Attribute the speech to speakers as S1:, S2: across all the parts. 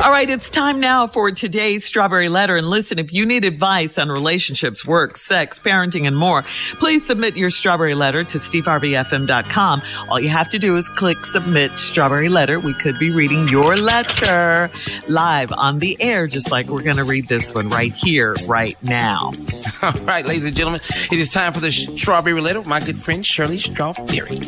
S1: All right, it's time now for today's Strawberry Letter. And listen, if you need advice on relationships, work, sex, parenting, and more, please submit your Strawberry Letter to steveharveyfm.com. All you have to do is click Submit Strawberry Letter. We could be reading your letter live on the air, just like we're going to read this one right here, right now.
S2: All right, ladies and gentlemen, it is time for the Strawberry Letter with my good friend Shirley Strawberry.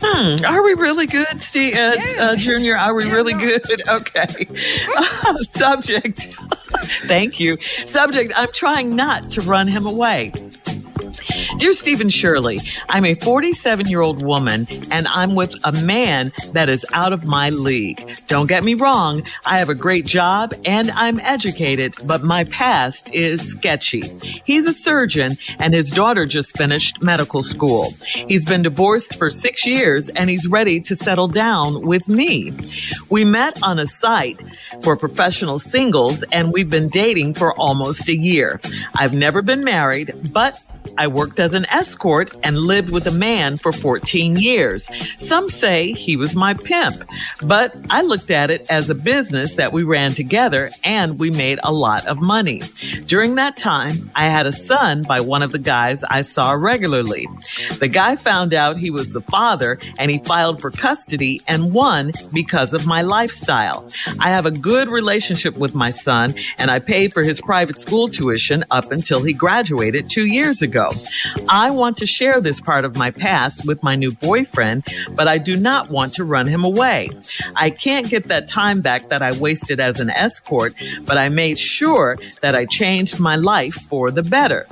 S1: Hmm, are we really good, Steve, uh, uh, Junior? Are we really good? Okay. Uh, subject. Thank you. Subject. I'm trying not to run him away. Dear Stephen Shirley, I'm a 47 year old woman and I'm with a man that is out of my league. Don't get me wrong. I have a great job and I'm educated, but my past is sketchy. He's a surgeon and his daughter just finished medical school. He's been divorced for six years and he's ready to settle down with me. We met on a site for professional singles and we've been dating for almost a year. I've never been married, but I worked as an escort and lived with a man for 14 years. Some say he was my pimp, but I looked at it as a business that we ran together and we made a lot of money. During that time, I had a son by one of the guys I saw regularly. The guy found out he was the father and he filed for custody and won because of my lifestyle. I have a good relationship with my son and I paid for his private school tuition up until he graduated two years ago. I want to share this part of my past with my new boyfriend, but I do not want to run him away. I can't get that time back that I wasted as an escort, but I made sure that I changed my life for the better.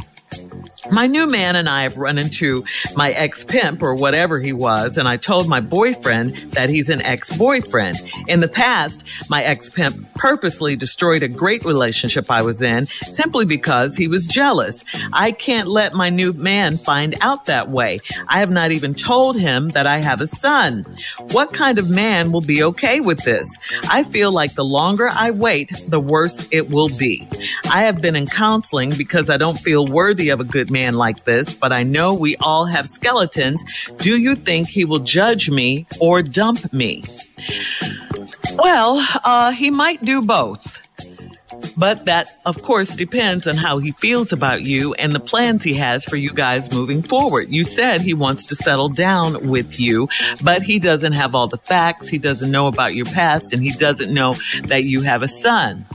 S1: My new man and I have run into my ex pimp or whatever he was, and I told my boyfriend that he's an ex boyfriend. In the past, my ex pimp purposely destroyed a great relationship I was in simply because he was jealous. I can't let my new man find out that way. I have not even told him that I have a son. What kind of man will be okay with this? I feel like the longer I wait, the worse it will be. I have been in counseling because I don't feel worthy of a good man like this, but I know we all have skeletons. Do you think he will judge me or dump me? Well, uh, he might do both. But that, of course, depends on how he feels about you and the plans he has for you guys moving forward. You said he wants to settle down with you, but he doesn't have all the facts. He doesn't know about your past and he doesn't know that you have a son.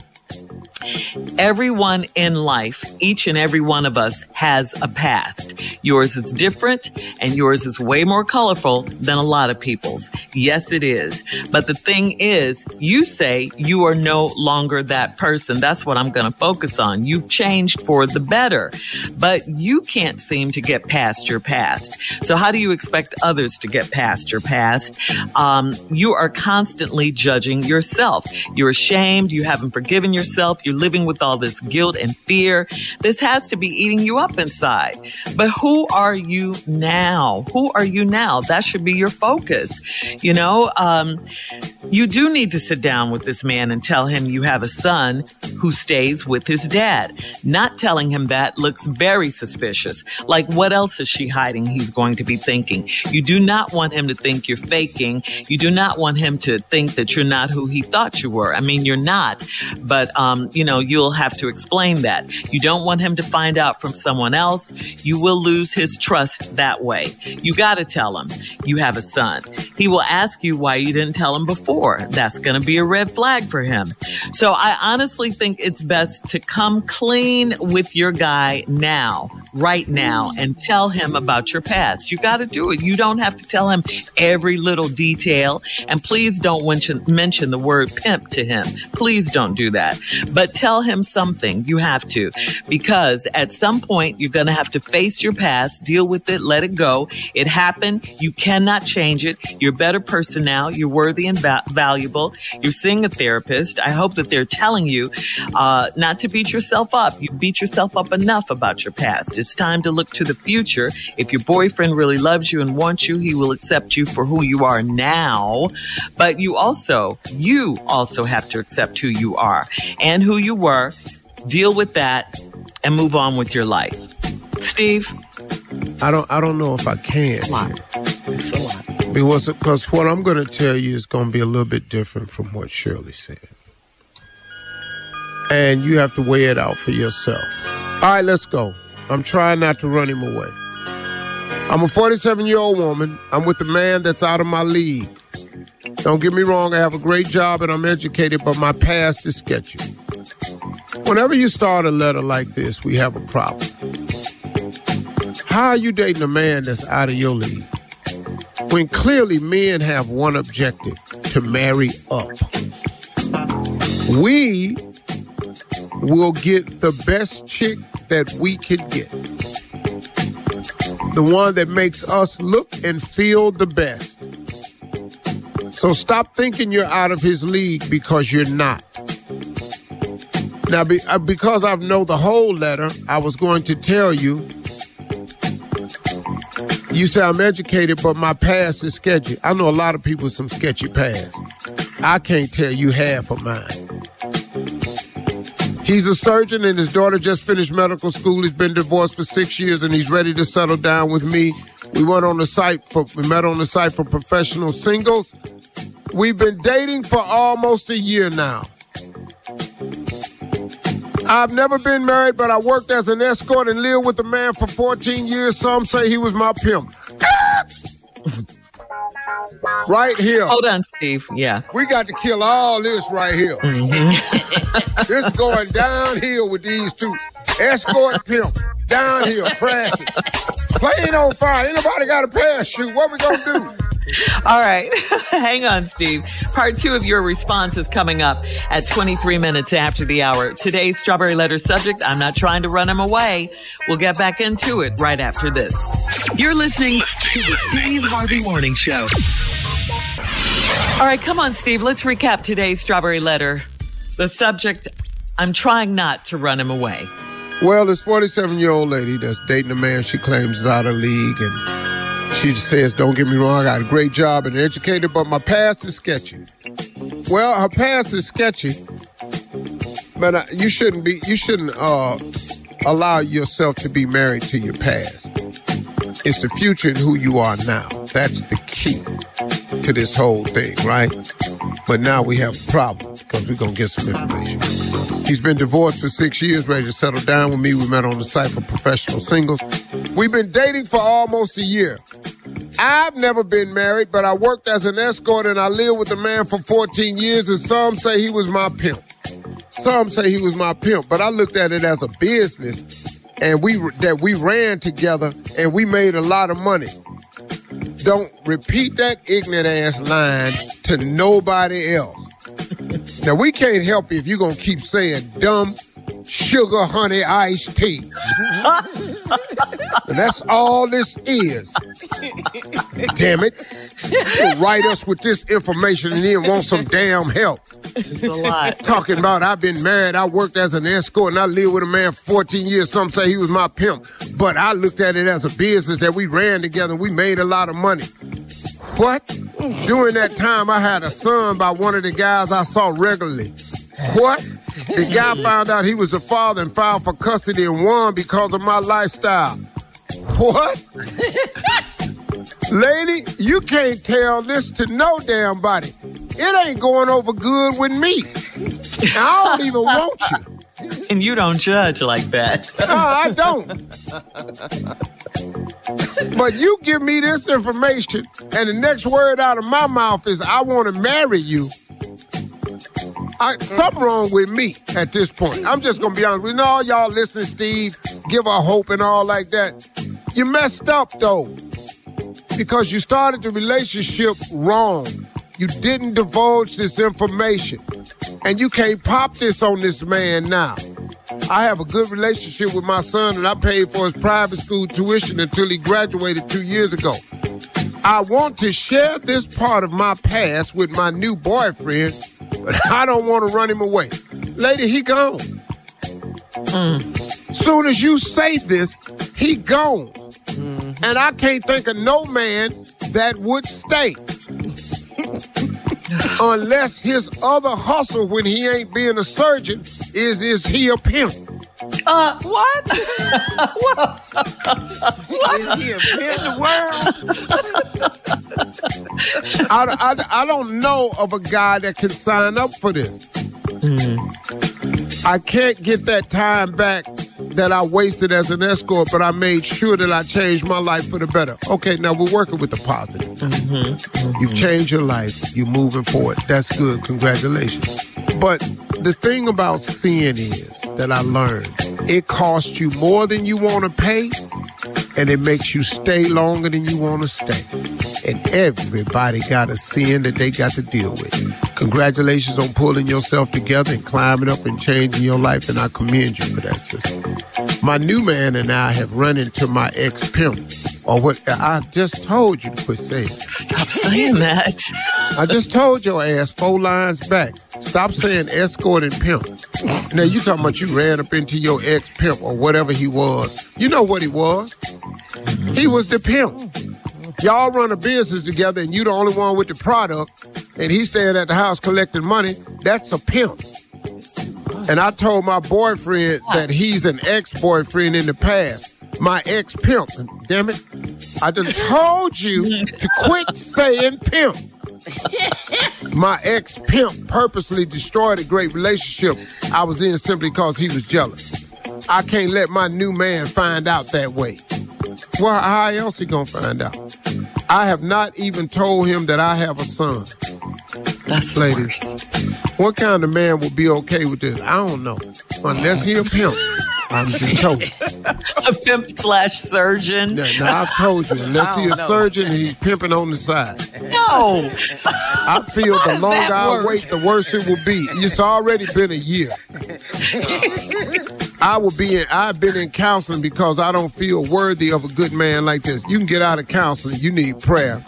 S1: Everyone in life, each and every one of us has a past. Yours is different and yours is way more colorful than a lot of people's. Yes, it is. But the thing is, you say you are no longer that person. That's what I'm going to focus on. You've changed for the better, but you can't seem to get past your past. So how do you expect others to get past your past? Um, you are constantly judging yourself. You're ashamed. You haven't forgiven yourself. You're living with all this guilt and fear. This has to be eating you up inside. But who are you now? Who are you now? That should be your focus. You know, um, you do need to sit down with this man and tell him you have a son who stays with his dad. Not telling him that looks very suspicious. Like, what else is she hiding? He's going to be thinking. You do not want him to think you're faking. You do not want him to think that you're not who he thought you were. I mean, you're not, but, um, you know, you'll you'll have to explain that. You don't want him to find out from someone else. You will lose his trust that way. You got to tell him you have a son. He will ask you why you didn't tell him before. That's going to be a red flag for him. So I honestly think it's best to come clean with your guy now, right now, and tell him about your past. You got to do it. You don't have to tell him every little detail. And please don't mention, mention the word pimp to him. Please don't do that. But tell him something. You have to, because at some point you're going to have to face your past, deal with it, let it go. It happened. You cannot change it. You're a better person now. You're worthy and va- valuable. You're seeing a therapist. I hope that they're telling you uh, not to beat yourself up. You beat yourself up enough about your past. It's time to look to the future. If your boyfriend really loves you and wants you, he will accept you for who you are now. But you also, you also have to accept who you are and who you were. Deal with that and move on with your life. Steve?
S3: I don't I don't know if I can.
S1: Why?
S3: Because because what I'm going to tell you is going to be a little bit different from what Shirley said. And you have to weigh it out for yourself. All right, let's go. I'm trying not to run him away. I'm a 47 year old woman. I'm with a man that's out of my league. Don't get me wrong, I have a great job and I'm educated, but my past is sketchy. Whenever you start a letter like this, we have a problem. How are you dating a man that's out of your league? When clearly men have one objective to marry up. We will get the best chick that we can get. The one that makes us look and feel the best. So stop thinking you're out of his league because you're not. Now, be, uh, because I know the whole letter, I was going to tell you. You say I'm educated, but my past is sketchy. I know a lot of people with some sketchy past. I can't tell you half of mine. He's a surgeon and his daughter just finished medical school. He's been divorced for six years and he's ready to settle down with me. We went on the site for, we met on the site for professional singles. We've been dating for almost a year now. I've never been married, but I worked as an escort and lived with a man for 14 years. Some say he was my pimp. right here.
S1: Hold on, Steve. Yeah.
S3: We got to kill all this right here. Mm-hmm. this going downhill with these two. Escort pimp, downhill, crashing. Plane on fire. Anybody got a parachute. What we gonna do?
S1: All right. Hang on, Steve. Part two of your response is coming up at 23 minutes after the hour. Today's Strawberry Letter subject, I'm not trying to run him away. We'll get back into it right after this.
S4: You're listening to the Steve Harvey Morning Show.
S1: All right, come on, Steve. Let's recap today's Strawberry Letter. The subject, I'm trying not to run him away.
S3: Well, this 47 year old lady that's dating a man she claims is out of league and she just says, don't get me wrong, I got a great job and educated, but my past is sketchy. Well, her past is sketchy, but uh, you shouldn't be, you shouldn't uh, allow yourself to be married to your past. It's the future and who you are now. That's the key to this whole thing, right? But now we have a problem because we're going to get some information. He's been divorced for six years, ready to settle down with me. We met on the site for professional singles. We've been dating for almost a year. I've never been married, but I worked as an escort and I lived with a man for 14 years, and some say he was my pimp. Some say he was my pimp, but I looked at it as a business and we that we ran together and we made a lot of money. Don't repeat that ignorant ass line to nobody else. now we can't help you if you're gonna keep saying dumb sugar honey iced tea. and that's all this is. Damn it. You write us with this information and then want some damn help.
S1: It's a lot.
S3: Talking about I've been married, I worked as an escort, and I lived with a man for 14 years. Some say he was my pimp. But I looked at it as a business that we ran together we made a lot of money. What? During that time, I had a son by one of the guys I saw regularly. What? The guy found out he was a father and filed for custody and won because of my lifestyle. What? Lady, you can't tell this to no damn body. It ain't going over good with me. I don't even want you.
S1: and you don't judge like that.
S3: No, I don't. but you give me this information, and the next word out of my mouth is, I want to marry you. I, something wrong with me at this point. I'm just gonna be honest. We know all y'all listen, Steve, give her hope and all like that. You messed up though, because you started the relationship wrong. You didn't divulge this information, and you can't pop this on this man now. I have a good relationship with my son, and I paid for his private school tuition until he graduated two years ago. I want to share this part of my past with my new boyfriend, but I don't want to run him away. Lady, he gone. Mm. Soon as you say this, he gone. Mm-hmm. And I can't think of no man that would stay. Unless his other hustle when he ain't being a surgeon is is he a pimp?
S1: Uh, what? what? what?
S2: Is he a pimp? The world?
S3: I, I, I don't know of a guy that can sign up for this. Hmm. I can't get that time back that I wasted as an escort, but I made sure that I changed my life for the better. Okay, now we're working with the positive. Mm-hmm, mm-hmm. You've changed your life. You're moving forward. That's good. Congratulations. But the thing about sin is that I learned it costs you more than you want to pay, and it makes you stay longer than you want to stay. And everybody got a sin that they got to deal with. Congratulations on pulling yourself together and climbing up and changing your life, and I commend you for that, sister. My new man and I have run into my ex pimp, or what I just told you to quit saying.
S1: Stop saying that.
S3: I just told your ass four lines back. Stop saying escort and pimp. Now you talking about you ran up into your ex pimp or whatever he was. You know what he was. He was the pimp. Y'all run a business together and you the only one with the product and he's staying at the house collecting money. That's a pimp. And I told my boyfriend that he's an ex-boyfriend in the past. My ex-pimp. Damn it. I just told you to quit saying pimp. My ex pimp purposely destroyed a great relationship I was in simply because he was jealous. I can't let my new man find out that way. Well, how else he gonna find out? I have not even told him that I have a son.
S1: That's
S3: Ladies,
S1: worst.
S3: what kind of man would be okay with this? I don't know. Unless he a pimp. I'm just told you.
S1: A pimp slash surgeon.
S3: Now, now, I've told you, unless oh, he's
S2: a know.
S3: surgeon and he's pimping on the side.
S1: No.
S3: I feel the longer I wait, the worse it will be. It's already been a year. I will be in, I've been in counseling because I don't feel worthy of a good man like this. You can get out of counseling, you need prayer.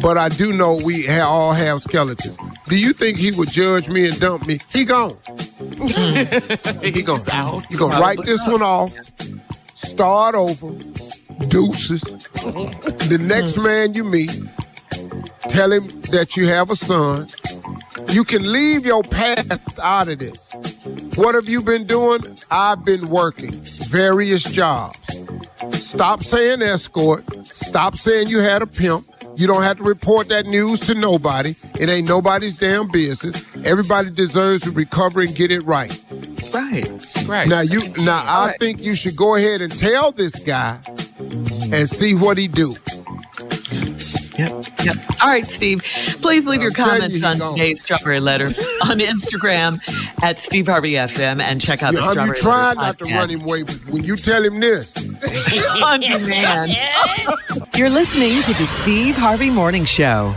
S3: But I do know we all have skeletons. Do you think he would judge me and dump me? He gone. He gone.
S1: out.
S3: You gonna write this one off, start over, deuces. The next hmm. man you meet, tell him that you have a son. You can leave your past out of this. What have you been doing? I've been working various jobs. Stop saying escort. Stop saying you had a pimp. You don't have to report that news to nobody. It ain't nobody's damn business. Everybody deserves to recover and get it right.
S1: Right.
S2: Right.
S3: Now you now I think you should go ahead and tell this guy and see what he do.
S1: Yep. Yep. All right, Steve. Please leave your
S3: I'm telling
S1: comments
S3: you,
S1: on
S3: gone.
S1: today's Strawberry Letter on Instagram at Steve Harvey FM and check out
S3: You,
S1: the
S3: you
S1: Strawberry
S3: try
S1: Letter
S3: not to run him away, but when you tell him this,
S1: on demand.
S5: You're listening to the Steve Harvey Morning Show.